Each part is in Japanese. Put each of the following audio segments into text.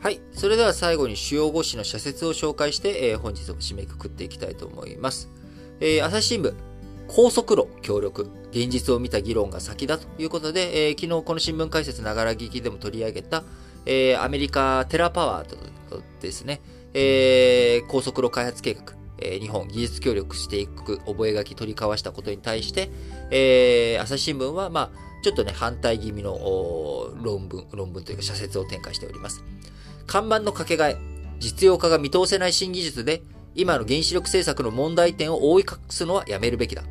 はい。それでは最後に主要語詞の社説を紹介して、えー、本日も締めくくっていきたいと思います。えー、朝日新聞、高速路協力、現実を見た議論が先だということで、えー、昨日この新聞解説ながら聞きでも取り上げた、えー、アメリカテラパワーとですね、えー、高速路開発計画、えー、日本技術協力していく覚書取り交わしたことに対して、えー、朝日新聞は、まあ、ちょっとね、反対気味の論文、論文というか社説を展開しております。看板の掛け替え、実用化が見通せない新技術で、今の原子力政策の問題点を覆い隠すのはやめるべきだ。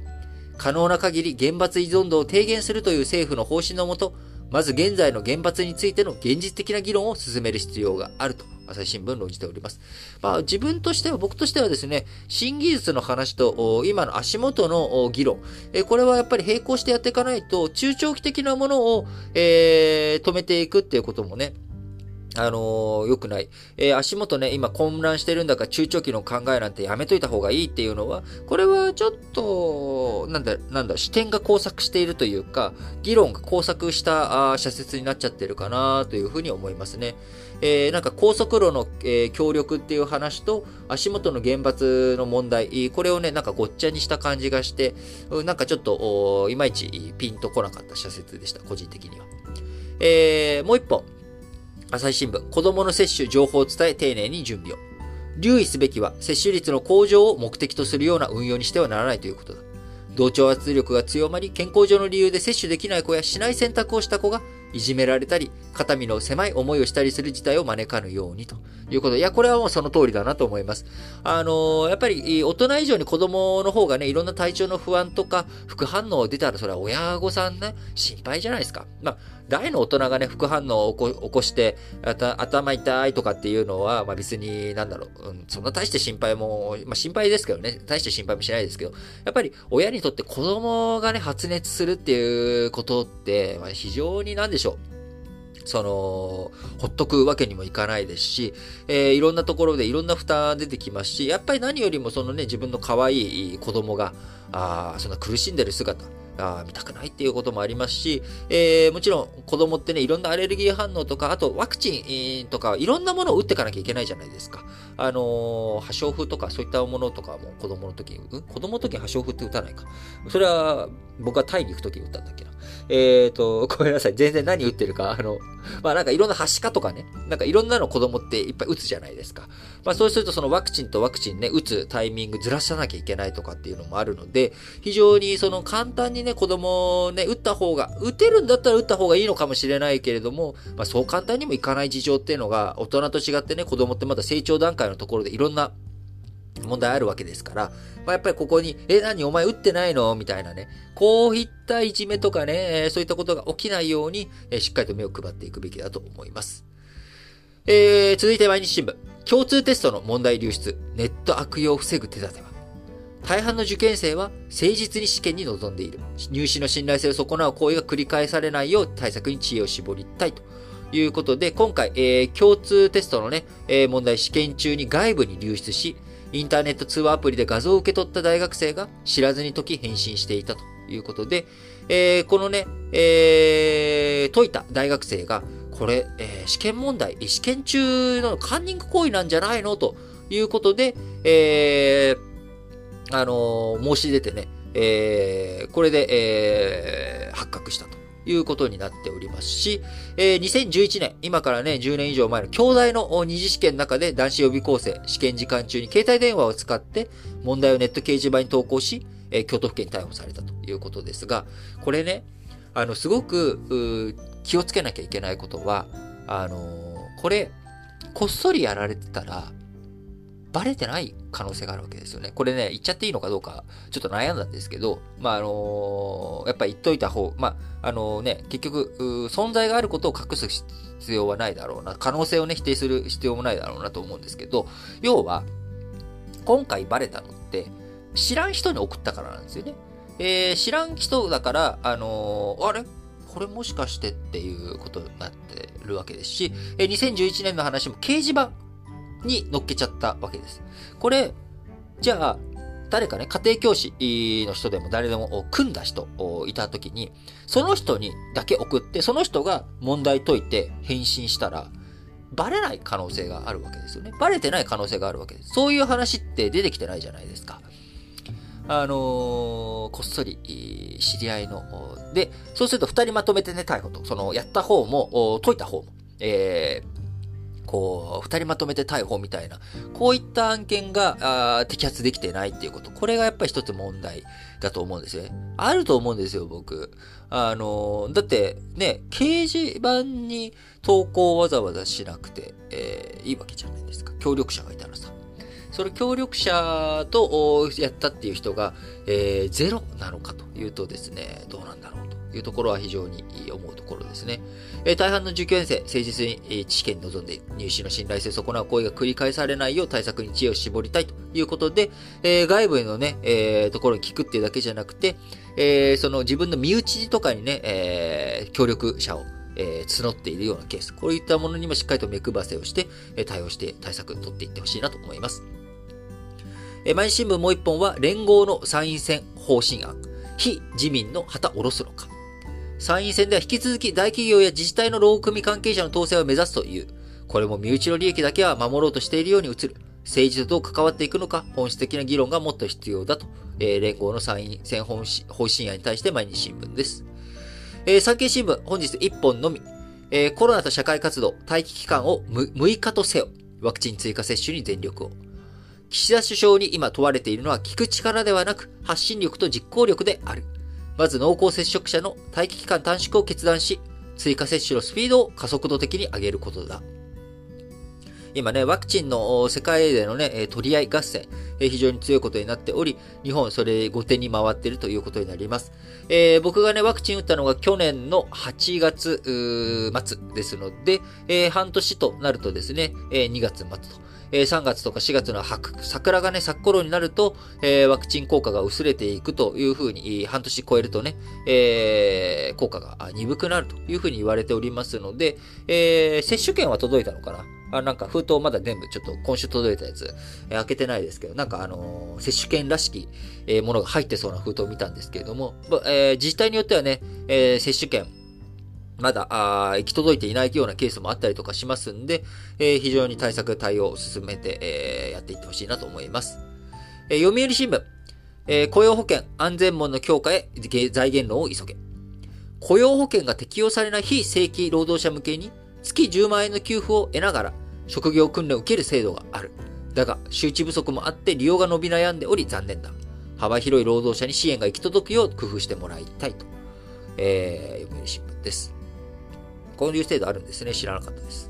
可能な限り原発依存度を低減するという政府の方針のもと、まず現在の原発についての現実的な議論を進める必要があると、朝日新聞論じております。まあ、自分としては、僕としてはですね、新技術の話と、今の足元の議論、これはやっぱり並行してやっていかないと、中長期的なものを、えー、止めていくっていうこともね、あのー、良くない。えー、足元ね、今混乱してるんだから中長期の考えなんてやめといた方がいいっていうのは、これはちょっと、なんだ、なんだ、視点が交錯しているというか、議論が交錯したあ社説になっちゃってるかなというふうに思いますね。えー、なんか高速路の、えー、協力っていう話と、足元の原発の問題、これをね、なんかごっちゃにした感じがして、なんかちょっと、いまいちピンとこなかった社説でした、個人的には。えー、もう一本。朝日新聞、子供の接種情報を伝え丁寧に準備を。留意すべきは接種率の向上を目的とするような運用にしてはならないということだ。同調圧力が強まり、健康上の理由で接種できない子やしない選択をした子がいじめられたり、肩身の狭い思いをしたりする事態を招かぬようにと。いうこと。で、いや、これはもうその通りだなと思います。あのー、やっぱり大人以上に子供の方がね、いろんな体調の不安とか副反応出たら、それは親御さんね、心配じゃないですか。まあ、大の大人がね、副反応を起こして、頭痛いとかっていうのは、まあ別に、なんだろう、うん、そんな大して心配も、まあ心配ですけどね、大して心配もしないですけど、やっぱり親にとって子供がね、発熱するっていうことって、まあ非常になんでしょう。その、ほっとくわけにもいかないですし、えー、いろんなところでいろんな負担出てきますし、やっぱり何よりもそのね、自分の可愛い子供が、あそんな苦しんでる姿、あ見たくないっていうこともありますし、えー、もちろん子供ってね、いろんなアレルギー反応とか、あとワクチンとか、いろんなものを打っていかなきゃいけないじゃないですか。あのー、破傷風とかそういったものとかも子供の時に、うん？子供の時に破傷風って打たないか。それは僕はタイに行く時に打ったんだっけな。えっ、ー、と、ごめんなさい。全然何打ってるか、あの、まあなんかいろんなはしかとかね、なんかいろんなの子供っていっぱい打つじゃないですか。まあそうするとそのワクチンとワクチンね、打つタイミングずらさなきゃいけないとかっていうのもあるので、非常にその簡単にね、子供をね、打った方が、打てるんだったら打った方がいいのかもしれないけれども、まあそう簡単にもいかない事情っていうのが、大人と違ってね、子供ってまだ成長段階のところでいろんな問題あるわけですから、まあ、やっぱりここに、え、何？お前打ってないの？みたいなね、こういったいじめとかね、そういったことが起きないように、しっかりと目を配っていくべきだと思います。えー、続いて毎日新聞。共通テストの問題流出、ネット悪用を防ぐ手立ては？大半の受験生は誠実に試験に臨んでいる。入試の信頼性を損なう行為が繰り返されないよう対策に知恵を絞りたいということで、今回、えー、共通テストのね、えー、問題試験中に外部に流出し、インターネット通話アプリで画像を受け取った大学生が知らずに解き返信していたということで、えー、このね、えー、解いた大学生が、これ、えー、試験問題、試験中のカンニング行為なんじゃないの？ということで、えー、あのー、申し出てね、えー、これで、えー、発覚したと。いうことになっておりますし、えー、2011年、今からね、10年以上前の兄弟の二次試験の中で男子予備校生、試験時間中に携帯電話を使って問題をネット掲示板に投稿し、えー、京都府警に逮捕されたということですが、これね、あの、すごく、気をつけなきゃいけないことは、あのー、これ、こっそりやられてたら、バレてない可能性があるわけですよね。これね、言っちゃっていいのかどうか、ちょっと悩んだんですけど、まあ、あのー、やっぱ言っといた方、まあ、あのー、ね、結局、存在があることを隠す必要はないだろうな、可能性をね、否定する必要もないだろうなと思うんですけど、要は、今回バレたのって、知らん人に送ったからなんですよね。えー、知らん人だから、あのー、あれ？これもしかしてっていうことになってるわけですし、え、2011年の話も掲示板に乗っけちゃったわけです。これ、じゃあ、誰かね、家庭教師の人でも誰でも組んだ人いたときに、その人にだけ送って、その人が問題解いて返信したら、バレない可能性があるわけですよね。バレてない可能性があるわけです。そういう話って出てきてないじゃないですか。あのー、こっそり、知り合いの、で、そうすると二人まとめてね、逮捕と。その、やった方も、解いた方も、えー、こう、二人まとめて逮捕みたいな、こういった案件が、摘発できてないっていうこと。これがやっぱり一つ問題だと思うんですね。あると思うんですよ、僕。あの、だって、ね、掲示板に投稿わざわざしなくて、えー、いいわけじゃないですか。協力者がいたらさ。その協力者とやったっていう人が、えー、ゼロなのかというとですね、どうなんだろうというところは非常に思うところですね。えー、大半の受験生、誠実に、えー、試験に臨んで入試の信頼性損なう行為が繰り返されないよう対策に知恵を絞りたいということで、えー、外部へのね、えー、ところに聞くっていうだけじゃなくて、えー、その自分の身内とかにね、えー、協力者をえー、募っているようなケース。こういったものにもしっかりと目配せをして、え、対応して対策を取っていってほしいなと思います。え、毎日新聞もう一本は連合の参院選方針案。非自民の旗下ろすのか。参院選では引き続き大企業や自治体の労組関係者の当選を目指すという。これも身内の利益だけは守ろうとしているように映る。政治とどう関わっていくのか、本質的な議論がもっと必要だと、えー、連合の参院選方針案に対して毎日新聞です。えー、産経新聞、本日1本のみ、えー、コロナと社会活動、待機期間を 6, 6日とせよ。ワクチン追加接種に全力を。岸田首相に今問われているのは聞く力ではなく発信力と実行力である。まず濃厚接触者の待機期間短縮を決断し、追加接種のスピードを加速度的に上げることだ。今ね、ワクチンの世界でのね、取り合い合戦、非常に強いことになっており、日本それ後手に回っているということになります。えー、僕がね、ワクチン打ったのが去年の8月末ですので、えー、半年となるとですね、えー、2月末と。え3月とか4月の桜がね、咲く頃になると、えワクチン効果が薄れていくというふうに、半年超えるとね、え効果が鈍くなるというふうに言われておりますので、え接種券は届いたのかな？あ、なんか封筒まだ全部ちょっと今週届いたやつ、えー、開けてないですけど、なんかあのー、接種券らしき、えー、ものが入ってそうな封筒を見たんですけれども、えー、自治体によってはね、えー、接種券、まだ、あ行き届いていないようなケースもあったりとかしますんで、えー、非常に対策対応を進めて、えー、やっていってほしいなと思います。えー、読売新聞、え、雇用保険安全網の強化へ財源論を急げ。雇用保険が適用されない非正規労働者向けに月10万円の給付を得ながら、職業訓練を受ける制度がある。だが、周知不足もあって利用が伸び悩んでおり残念だ。幅広い労働者に支援が行き届くよう工夫してもらいたいと。え、読売新聞です。こういう制度あるんですね。知らなかったです。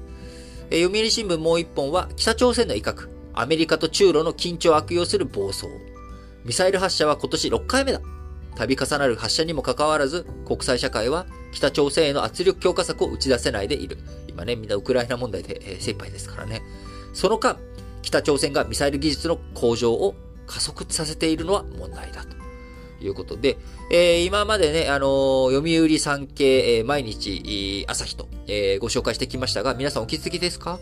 えー、読売新聞もう一本は、北朝鮮の威嚇。アメリカと中ロの緊張を悪用する暴走。ミサイル発射は今年6回目だ。度重なる発射にもかかわらず、国際社会は北朝鮮への圧力強化策を打ち出せないでいる。今ね、みんなウクライナ問題で、えー、精一杯ですからね。その間、北朝鮮がミサイル技術の向上を加速させているのは問題だとということで、えー、今までね、あのー、読売産経、えー、毎日、朝日と、えー、ご紹介してきましたが、皆さんお気づきですか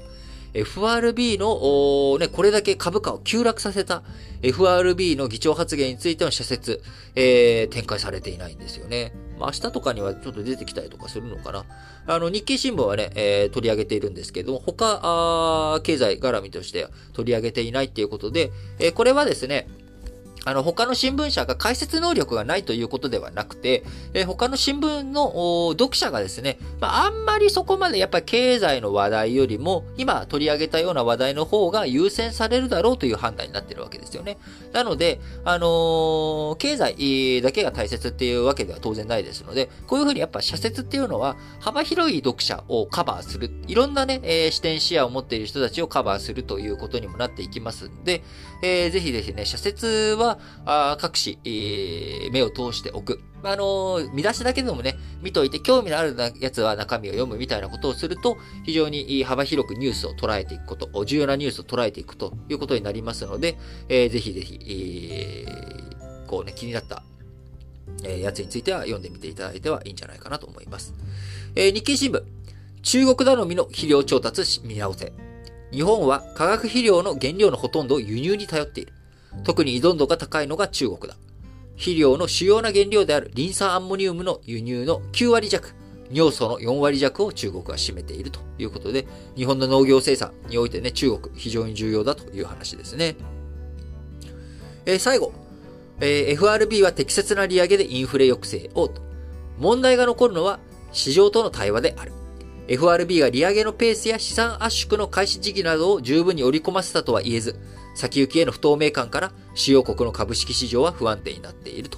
？FRB の、ね、これだけ株価を急落させた FRB の議長発言についての社説、えー、展開されていないんですよね。まあ、明日とかにはちょっと出てきたりとかするのかな。あの、日経新聞はね、えー、取り上げているんですけども、他、経済絡みとして取り上げていないっていうことで、えー、これはですね、あの、他の新聞社が解説能力がないということではなくて、え、他の新聞の読者がですね、まあ、あんまりそこまでやっぱり経済の話題よりも、今取り上げたような話題の方が優先されるだろうという判断になってるわけですよね。なので、あのー、経済だけが大切っていうわけでは当然ないですので、こういうふうにやっぱ社説っていうのは、幅広い読者をカバーする。いろんなね、えー、視点視野を持っている人たちをカバーするということにもなっていきますんで、えー、ぜひぜひね、社説は、あ各紙、えー、目を通しておく。あのー、見出しだけでもね、見といて、興味のあるやつは中身を読むみたいなことをすると、非常に幅広くニュースを捉えていくこと、重要なニュースを捉えていくということになりますので、えー、ぜひぜひ、えー、こうね、気になった、え、やつについては読んでみていただいてはいいんじゃないかなと思います。えー、日経新聞、中国頼みの肥料調達見直せ。日本は化学肥料の原料のほとんどを輸入に頼っている。特に依存度が高いのが中国だ。肥料の主要な原料であるリン酸アンモニウムの輸入の9割弱、尿素の4割弱を中国が占めているということで、日本の農業生産においてね、中国非常に重要だという話ですね。えー、最後、えー、FRB は適切な利上げでインフレ抑制をと。問題が残るのは市場との対話である。FRB が利上げのペースや資産圧縮の開始時期などを十分に織り込ませたとは言えず、先行きへの不透明感から主要国の株式市場は不安定になっていると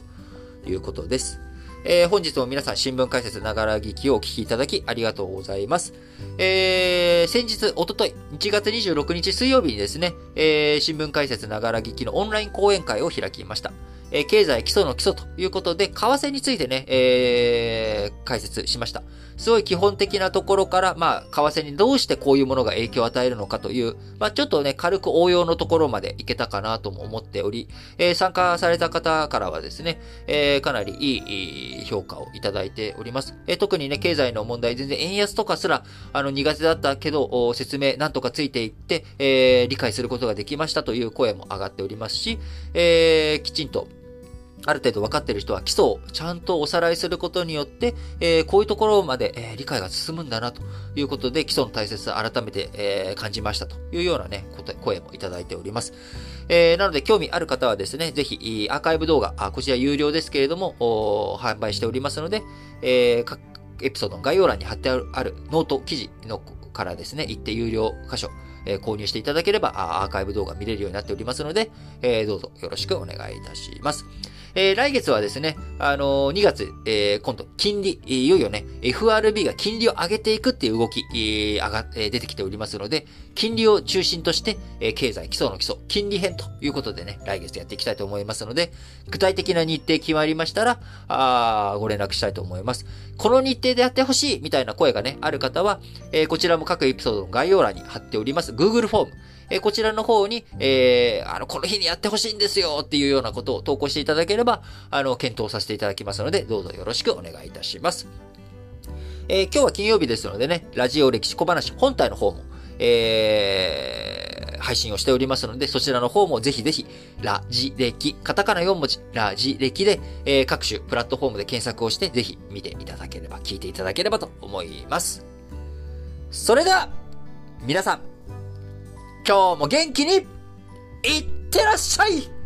いうことです。えー、本日も皆さん新聞解説ながら聞きをお聞きいただきありがとうございます。えー、先日、おととい、1月26日水曜日にですね、えー、新聞解説ながら聞きのオンライン講演会を開きました。えー、経済基礎の基礎ということで、為替についてね、えー、解説しました。すごい基本的なところから、まあ、為替にどうしてこういうものが影響を与えるのかという、まあ、ちょっとね、軽く応用のところまでいけたかなとも思っており、えー、参加された方からはですね、えー、かなりいい評価をいただいております。えー、特にね、経済の問題、全然円安とかすら、あの、苦手だったけど、説明なんとかついていって、えー、理解することができましたという声も上がっておりますし、えー、きちんと、ある程度分かっている人は基礎をちゃんとおさらいすることによって、えー、こういうところまで、えー、理解が進むんだなということで、基礎の大切さ改めて、えー、感じましたというようなね、声もいただいております。えー、なので、興味ある方はですね、ぜひ、アーカイブ動画、こちら有料ですけれども、販売しておりますので、え、各エピソードの概要欄に貼ってあるノート記事のからですね、行って有料箇所、え、購入していただければアーカイブ動画見れるようになっておりますので、え、どうぞよろしくお願いいたします。えー、来月はですね、あのー、2月、えー、今度、金利、いよいよね、FRB が金利を上げていくっていう動き、えー、上が、えー、出てきておりますので、金利を中心として、え、経済基礎の基礎、金利編ということでね、来月やっていきたいと思いますので、具体的な日程決まりましたら、あご連絡したいと思います。この日程でやってほしいみたいな声がね、ある方は、えー、こちらも各エピソードの概要欄に貼っております Google フォーム、えこちらの方に、えー、あの、この日にやってほしいんですよっていうようなことを投稿していただければ、あの、検討させていただきますので、どうぞよろしくお願いいたします。え、今日は金曜日ですのでね、ラジオ歴史小話本体の方も、えー、配信をしておりますので、そちらの方もぜひぜひ、ラジ歴、カタカナ4文字、ラジ歴で、えー、各種プラットフォームで検索をして、ぜひ見ていただければ、聞いていただければと思います。それでは、皆さん、今日も元気にいってらっしゃい